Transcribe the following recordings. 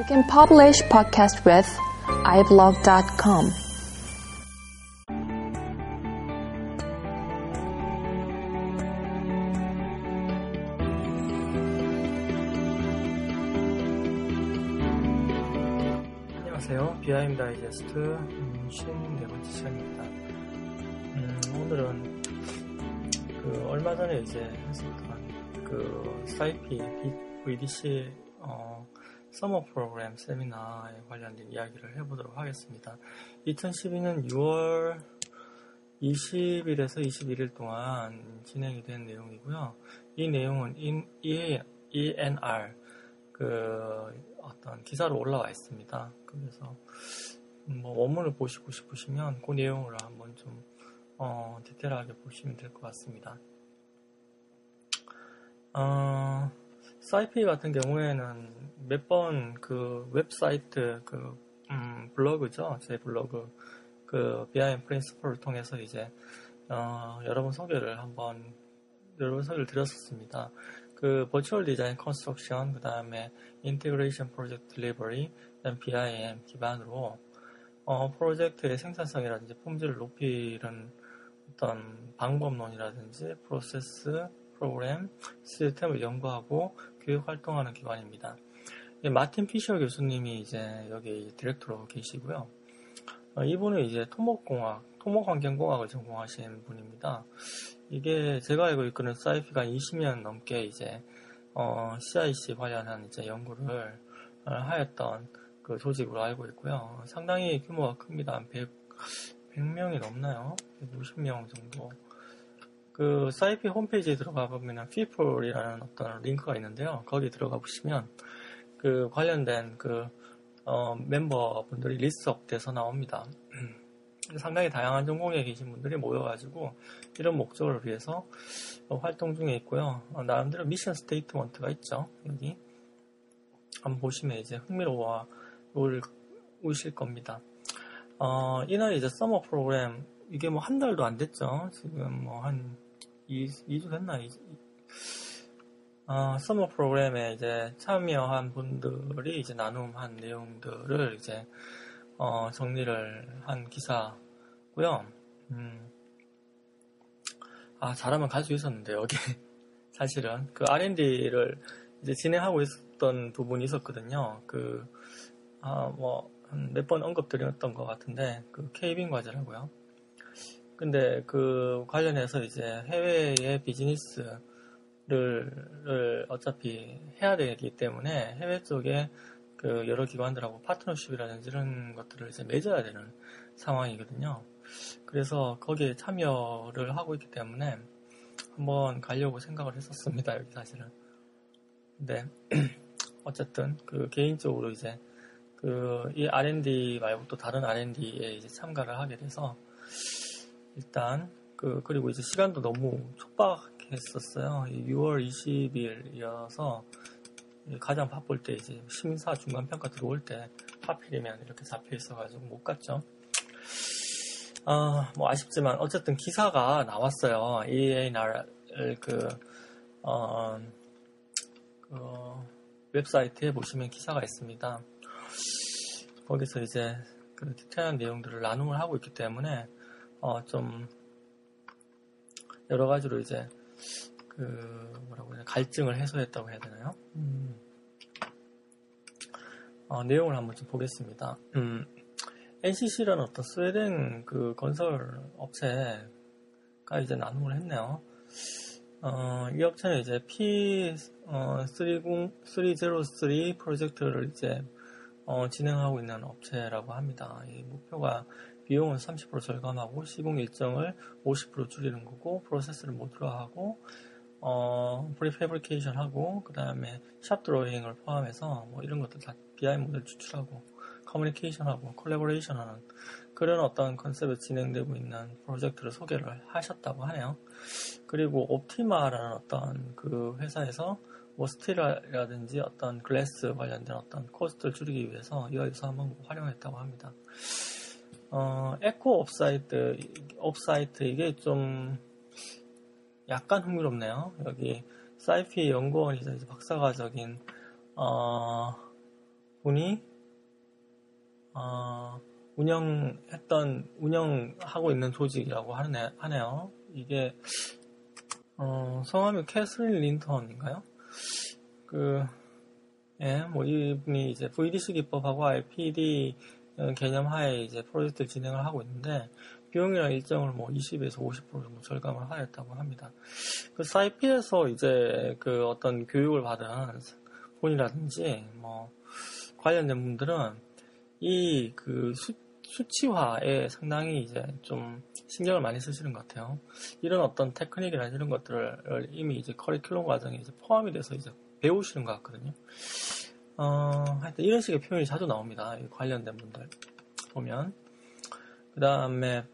You can publish podcast with iblog.com. 안녕하세요. 비하임 다이제스트 음, 54번째 시간입니다. 음, 오늘은 그 얼마 전에 이제 했었던 그 사이피 VDC 어, 서머 프로그램 세미나에 관련된 이야기를 해보도록 하겠습니다. 2012년 6월 20일에서 21일 동안 진행이 된 내용이고요. 이 내용은 ENR 그 어떤 기사로 올라와 있습니다. 그래서 뭐 원문을 보시고 싶으시면 그 내용을 한번 좀 어, 디테일하게 보시면 될 것 같습니다. 어, CIFE 같은 경우에는 몇 번 그 웹사이트 그 음, 블로그죠 제 블로그 그 BIM 프린스플을 통해서 이제 어, 여러 번 소개를 한번 여러 번 소개를 드렸었습니다. 그 Virtual Design Construction 그 다음에 Integration Project Delivery 그다음 BIM 기반으로 어, 프로젝트의 생산성이라든지 품질을 높이는 어떤 방법론이라든지 프로세스 프로그램 시스템을 연구하고 교육 활동하는 기관입니다. 마틴 피셔 교수님이 이제 여기 디렉터로 계시고요. 어, 이분은 이제 토목공학, 토목환경공학을 전공하신 분입니다. 이게 제가 알고 있기는 사이피가 20년 넘게 이제 어, CIC 관련한 이제 연구를 어, 하였던 그 조직으로 알고 있고요. 상당히 규모가 큽니다. 100, 100명이 넘나요? 150명 정도. 그 CIFE 홈페이지에 들어가 보면 people이라는 어떤 링크가 있는데요. 거기 들어가 보시면 그 관련된 그 어, 멤버분들이 list up돼서 나옵니다. 상당히 다양한 전공에 계신 분들이 모여가지고 이런 목적을 위해서 활동 중에 있고요. 어, 나름대로 mission statement가 있죠. 여기 한번 보시면 이제 흥미로워 오실 겁니다. 어, 이날 이제 summer 프로그램 이게 뭐 한 달도 안 됐죠. 지금 뭐 한 2, 주 됐나? 어, summer 프로그램에 이제 참여한 분들이 이제 나눔한 내용들을 이제 어, 정리를 한 기사고요. 음, 아 잘하면 갈 수 있었는데 여기 사실은 그 R&D를 이제 진행하고 있었던 부분이 있었거든요. 그 아, 뭐몇 번 언급드렸던 것 같은데 그 케이빙 과제라고요. 근데 그 관련해서 이제 해외의 비즈니스 를 어차피 해야 되기 때문에 해외 쪽에 그 여러 기관들하고 파트너십이라든지 이런 것들을 이제 맺어야 되는 상황이거든요. 그래서 거기에 참여를 하고 있기 때문에 한번 가려고 생각을 했었습니다. 여기 사실은. 근데 어쨌든 그 개인적으로 이제 그 이 R&D 말고 또 다른 R&D에 이제 참가를 하게 돼서 일단 그 그리고 이제 시간도 너무 촉박했었어요. 6월 20일이어서 가장 바쁠 때 이제 심사 중간 평가 들어올 때 하필이면 이렇게 잡혀 있어가지고 못 갔죠. 아, 뭐 아쉽지만 어쨌든 기사가 나왔어요. EANR 그, 어, 그 웹사이트에 보시면 기사가 있습니다. 거기서 이제 그 디테일한 내용들을 나눔을 하고 있기 때문에 어, 좀 여러 가지로 이제 그 뭐라고 해야 갈증을 해소했다고 해야 되나요? 음. 어, 내용을 한번 좀 보겠습니다. 음, NCC라는 어떤 스웨덴 그 건설 업체가 이제 나눔을 했네요. 어, 이 업체는 이제 P303 303 프로젝트를 이제 어, 진행하고 있는 업체라고 합니다. 이 목표가 비용은 30% 절감하고 시공 일정을 50% 줄이는 거고 프로세스를 모듈화하고 어, prefabrication 하고 그 다음에 shop drawing을 포함해서 뭐 이런 것들 다 BIM 모델 추출하고 커뮤니케이션 하고 콜라보레이션 하는 그런 어떤 컨셉에 진행되고 있는 프로젝트를 소개를 하셨다고 하네요. 그리고 옵티마라는 어떤 그 회사에서 뭐 스틸이라든지 어떤 glass 관련된 어떤 코스트를 줄이기 위해서 이와 유사한 방법을 활용했다고 합니다. 어, eco off-site, off-site, 이게 좀 약간 흥미롭네요. 여기 CIFE 연구원이자 박사과정인, 어, 분이 어, 운영했던 운영하고 있는 조직이라고 하네, 하네요. 이게 어, 성함이 캐슬린 린턴인가요? 그, 예, 뭐 이분이 이제 VDC 기법하고 IPD 개념 하에 이제 프로젝트를 진행을 하고 있는데 비용이랑 일정을 뭐 20에서 50% 정도 절감을 하였다고 합니다. 그 사이피에서 이제 그 어떤 교육을 받은 분이라든지 뭐 관련된 분들은 이 그 수치화에 상당히 이제 좀 신경을 많이 쓰시는 것 같아요. 이런 어떤 테크닉이나 이런 것들을 이미 이제 커리큘럼 과정에 이제 포함이 돼서 이제 배우시는 것 같거든요. 어, 하여튼 이런 식의 표현이 자주 나옵니다. 관련된 분들 보면. 그 다음에,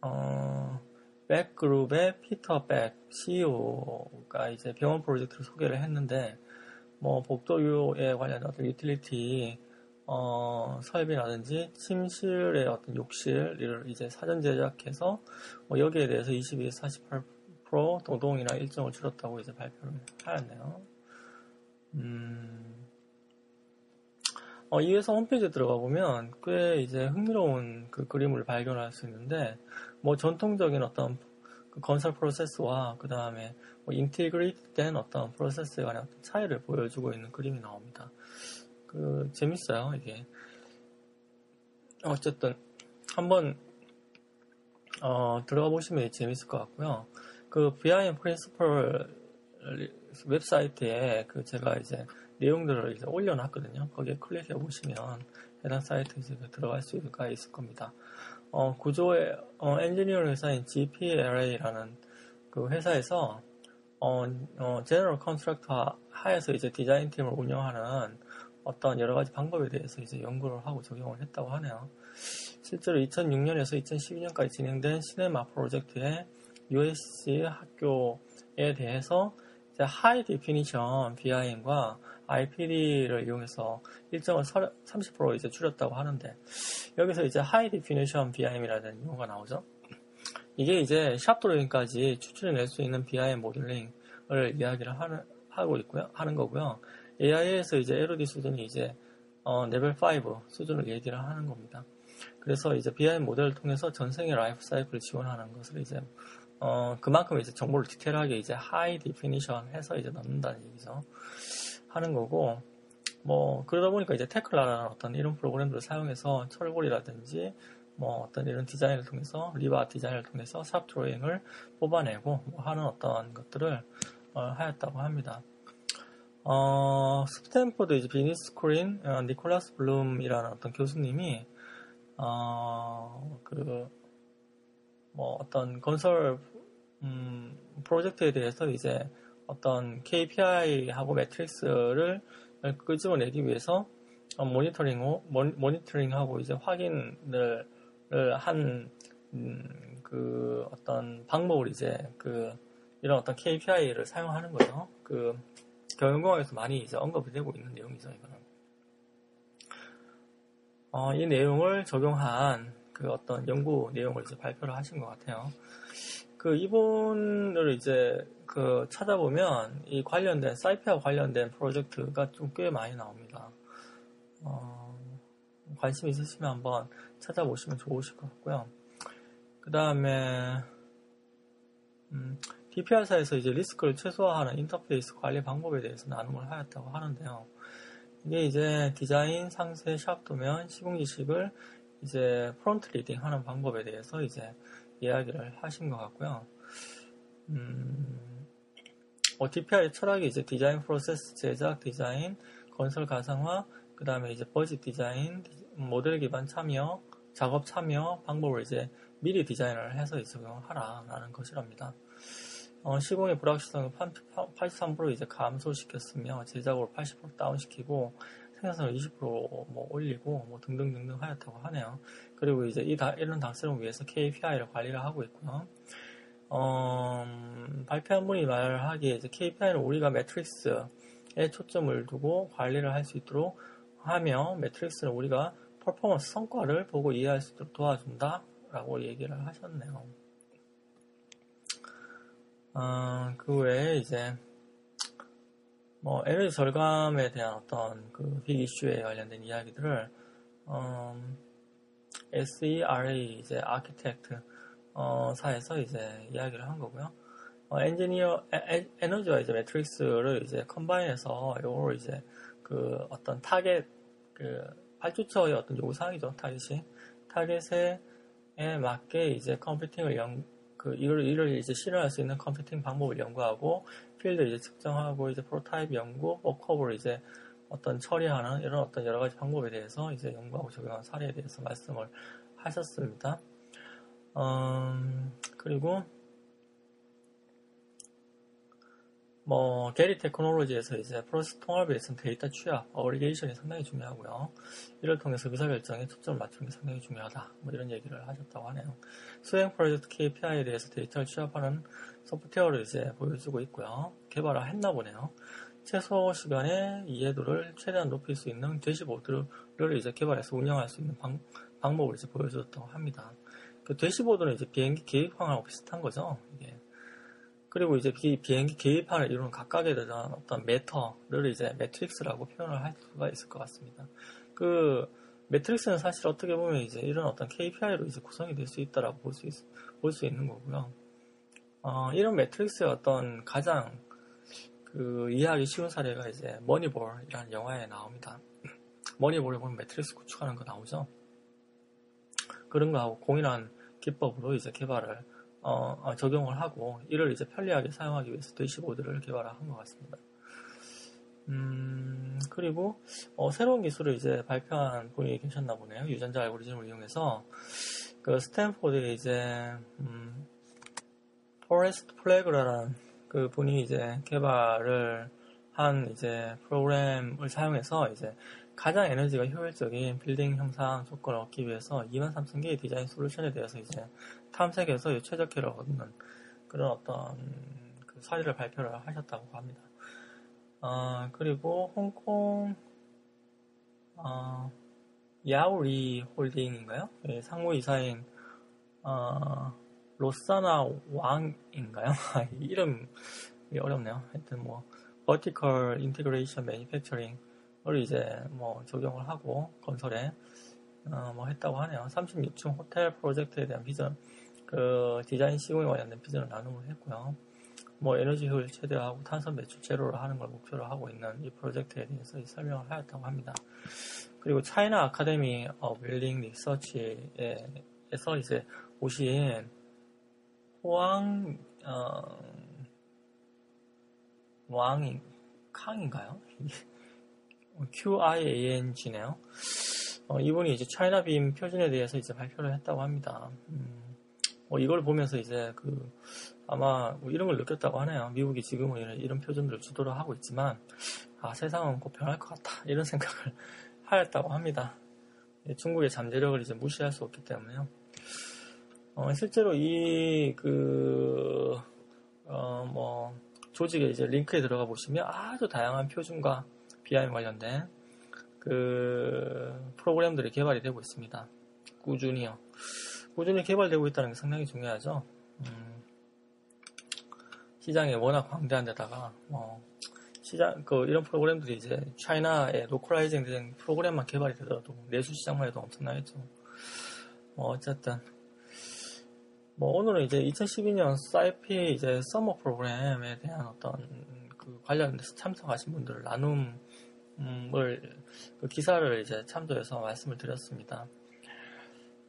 어, 백그룹의 피터 백 CEO가 이제 병원 프로젝트를 소개를 했는데, 뭐, 복도유에 관련된 어떤 유틸리티, 어, 설비라든지 침실의 어떤 욕실을 이제 사전 제작해서 뭐 여기에 대해서 22에서 48% 노동이나 일정을 줄였다고 이제 발표를 하였네요. 음, 어, 이 회사 홈페이지에 들어가 보면 꽤 이제 흥미로운 그 그림을 발견할 수 있는데, 뭐 전통적인 어떤 그 건설 프로세스와 그 다음에 뭐 인티그레이트된 어떤 프로세스에 관한 어떤 차이를 보여주고 있는 그림이 나옵니다. 그 재밌어요 이게. 어쨌든 한번 어, 들어가 보시면 재밌을 것 같고요. 그 BIM 프린시플 웹사이트에 그 제가 이제 내용들을 이제 올려놨거든요. 거기에 클릭해 보시면 해당 사이트에 들어갈 수가 있을 겁니다. 어, 구조의 어, 엔지니어 회사인 GPLA라는 그 회사에서 어, 어, general contractor 하에서 이제 디자인 팀을 운영하는 어떤 여러 가지 방법에 대해서 이제 연구를 하고 적용을 했다고 하네요. 실제로 2006년에서 2012년까지 진행된 시네마 프로젝트의 USC 학교에 대해서 high definition BIM과 IPD를 이용해서 일정을 30% 이제 줄였다고 하는데 여기서 이제 high definition BIM이라는 용어가 나오죠. 이게 이제 shop drawing까지 추출해낼 수 있는 BIM 모델링을 이야기를 하는, 하고 있고요, 하는 거고요. AIA에서 이제 LOD 수준이 이제 어, 레벨 5 수준을 얘기를 하는 겁니다. 그래서 이제 BIM 모델을 통해서 전 생애 라이프 사이클을 지원하는 것을 이제 어, 그만큼 이제 정보를 디테일하게 이제 high definition 해서 이제 넣는다는 얘기죠. 하는 거고, 뭐, 그러다 보니까 이제 테클라라는 어떤 이런 프로그램들을 사용해서 철골이라든지, 뭐 어떤 이런 디자인을 통해서, rebar 디자인을 통해서 shop drawing을 뽑아내고, 뭐 하는 어떤 것들을 어, 하였다고 합니다. 어, 스탠포드 이제 비즈니스 스쿨인, 어, 니콜라스 블룸이라는 어떤 교수님이, 어, 그, 뭐 어떤 건설, 음, 프로젝트에 대해서 이제 어떤 KPI하고 매트릭스를 끄집어내기 위해서 모니터링, 모니터링하고 이제 확인을 한, 음, 그 어떤 방법을 이제 그 이런 어떤 KPI를 사용하는 거죠. 그 경영공학에서 많이 이제 언급이 되고 있는 내용이죠, 이거는. 어, 이 내용을 적용한 그 어떤 연구 내용을 이제 발표를 하신 것 같아요. 그 이분을 이제 그 찾아보면 이 관련된 사이피와 관련된 프로젝트가 좀 꽤 많이 나옵니다. 어, 관심 있으시면 한번 찾아보시면 좋으실 것 같고요. 그 다음에 음, DPR사에서 이제 리스크를 최소화하는 인터페이스 관리 방법에 대해서 나눔을 하였다고 하는데요. 이게 이제 디자인, 상세, 샵 도면, 시공 지식을 이제 front loading 하는 방법에 대해서 이제 이야기를 하신 것 같고요. 음, OTPR의 철학이 이제 디자인 프로세스, 제작, 디자인, 건설 가상화, 그 다음에 이제 버짓 디자인, 모델 기반 참여, 작업 참여 방법을 이제 미리 디자인을 해서 적용하라라는 것이랍니다. 어, 시공의 불확실성을 83% 이제 감소시켰으며 제작으로 80% 다운시키고 생산성을 20%뭐 올리고 뭐 등등등등 하였다고 하네요. 그리고 이제 이 다, 이런 당사를 위해서 KPI를 관리를 하고 있고요. 어, 발표한 분이 말하기에 이제 KPI는 우리가 매트릭스에 초점을 두고 관리를 할 수 있도록 하며 매트릭스는 우리가 퍼포먼스 성과를 보고 이해할 수 있도록 도와준다 라고 얘기를 하셨네요. 어, 그 외에 이제 뭐 에너지 절감에 대한 어떤 그 big 이슈에 관련된 이야기들을 음, SERA 이제 architect 어, 사에서 이제 이야기를 한 거고요. 어, 엔지니어 에, 에너지와 이제 metrics를 이제 combine해서 요걸 이제 그 어떤 타겟 그 발주처의 어떤 요구사항이죠 타겟이 타겟에 맞게 이제 컴퓨팅을 연, 그 이걸 이를 이제 실현할 수 있는 컴퓨팅 방법을 연구하고 필드 이제 측정하고 이제 프로타입 연구, mock-up을 이제 어떤 처리하는 이런 어떤 여러 가지 방법에 대해서 이제 연구하고 적용한 사례에 대해서 말씀을 하셨습니다. 음, 그리고 뭐 게리 테크놀로지에서 이제 프로세스 통합에 있는 데이터 취합, 어리게이션이 상당히 중요하고요. 이를 통해서 의사결정에 초점을 맞추는 게 상당히 중요하다. 뭐 이런 얘기를 하셨다고 하네요. 수행 프로젝트 KPI에 대해서 데이터를 취합하는 소프트웨어를 이제 보여주고 있고요. 개발을 했나 보네요. 최소 시간에 이해도를 최대한 높일 수 있는 대시보드를 이제 개발해서 운영할 수 있는 방, 방법을 이제 보여줬다고 합니다. 그 대시보드는 이제 비행기 계획판하고 비슷한 거죠. 이게. 그리고 이제 비, 비행기 계획판을 이루는 각각에 대한 어떤 meter를 이제 metrics라고 표현을 할 수가 있을 것 같습니다. 그 metrics는 사실 어떻게 보면 이제 이런 어떤 KPI로 이제 구성이 될 수 있다라고 볼 수 볼 수 있는 거고요. 어, 이런 metrics의 어떤 가장 그 이해하기 쉬운 사례가 이제 머니볼이라는 영화에 나옵니다. 머니볼에 보면 metrics 구축하는 거 나오죠. 그런 거하고 동일한 기법으로 이제 개발을 어, 어, 적용을 하고 이를 이제 편리하게 사용하기 위해서 대시보드를 개발한 것 같습니다. 음, 그리고 어, 새로운 기술을 이제 발표한 분이 계셨나 보네요. 유전자 알고리즘을 이용해서 그 스탠포드에 이제 음, 포레스트 플래거라는 그 분이 이제 개발을 한 이제 프로그램을 사용해서 이제 가장 에너지가 효율적인 빌딩 형상 조건을 얻기 위해서 23,000개의 디자인 솔루션에 대해서 이제 탐색해서 최적화를 얻는 그런 어떤 그 사례를 발표를 하셨다고 합니다. 어, 그리고 홍콩 어, 야오리 홀딩인가요? 네, 상무 이사인 어, 로사나 왕인가요? 이름이 어렵네요. 하여튼 뭐 integration manufacturing을 이 제 뭐 적용을 하고 건설에 어, 뭐 했다고 하네요. 36층 호텔 프로젝트에 대한 비전, 그 디자인 시공에 관련된 비전을 나눔을 했고요. 뭐 에너지 효율 최대화하고 탄소 배출 제로를 하는 걸 목표로 하고 있는 이 프로젝트에 대해서 설명을 하였다고 합니다. 그리고 차이나 아카데미 어 웰링 리서치에서 이제 오신 호황 어, 왕인 캉인가요? QIANG네요. 어, 이분이 이제 차이나빔 표준에 대해서 이제 발표를 했다고 합니다. 음, 뭐 이걸 보면서 이제 그 아마 뭐 이런 걸 느꼈다고 하네요. 미국이 지금은 이런, 이런 표준들을 주도를 하고 있지만 아 세상은 곧 변할 것 같다 이런 생각을 하였다고 합니다. 예, 중국의 잠재력을 이제 무시할 수 없기 때문에요. 어, 실제로 이, 그, 어, 뭐, 조직의 이제 링크에 들어가 보시면 아주 다양한 표준과 BIM 관련된 그 프로그램들이 개발이 되고 있습니다. 꾸준히요. 꾸준히 개발되고 있다는 게 상당히 중요하죠. 음, 시장이 워낙 광대한 데다가, 뭐, 시장, 그, 이런 프로그램들이 이제 차이나의 localizing 된 프로그램만 개발이 되더라도 내수 시장만 해도 엄청나겠죠. 뭐, 어쨌든, 뭐 오늘은 이제 2012년 CIFE 이제 summer 프로그램에 대한 어떤 그 관련해서 참석하신 분들 나눔 을 그 기사를 이제 참조해서 말씀을 드렸습니다.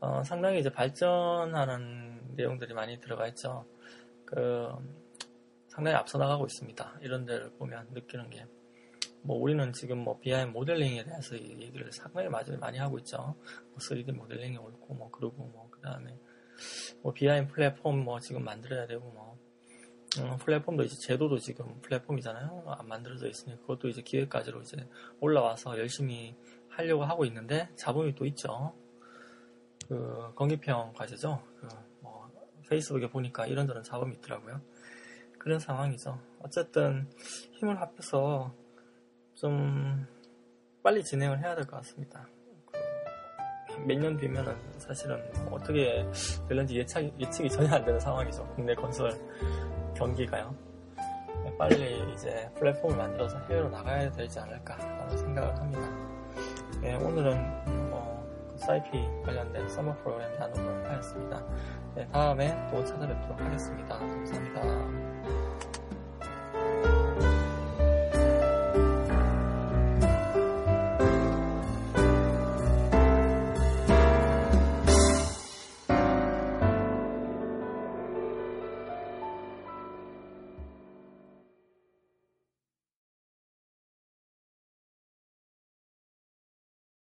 어, 상당히 이제 발전하는 내용들이 많이 들어가 있죠. 그 상당히 앞서 나가고 있습니다. 이런 데를 보면 느끼는 게. 뭐 우리는 지금 뭐 BIM 모델링에 대해서 얘기를 상당히 많이 하고 있죠. 뭐 3D 모델링이 옳고 뭐 그러고 뭐 그다음에 뭐 비하인 플랫폼 뭐 지금 만들어야 되고 뭐 음, 플랫폼도 이제 제도도 지금 플랫폼이잖아요. 안 만들어져 있으니 그것도 이제 기획까지로 이제 올라와서 열심히 하려고 하고 있는데 자본이 또 있죠. 그 건기평 과제죠. 그 뭐 페이스북에 보니까 이런저런 자본이 있더라고요. 그런 상황이죠. 어쨌든 힘을 합해서 좀 빨리 진행을 해야 될 것 같습니다. 몇년 뒤면은 사실은 어떻게 될는지 예측, 예측이 전혀 안 되는 상황이죠. 국내 건설 경기가요. 빨리 이제 플랫폼을 만들어서 해외로 나가야 되지 않을까라는 생각을 합니다. 예, 오늘은 뭐 사이피 관련된 서머 프로그램 나눔을 하였습니다. 네, 다음에 또 찾아뵙도록 하겠습니다. 감사합니다.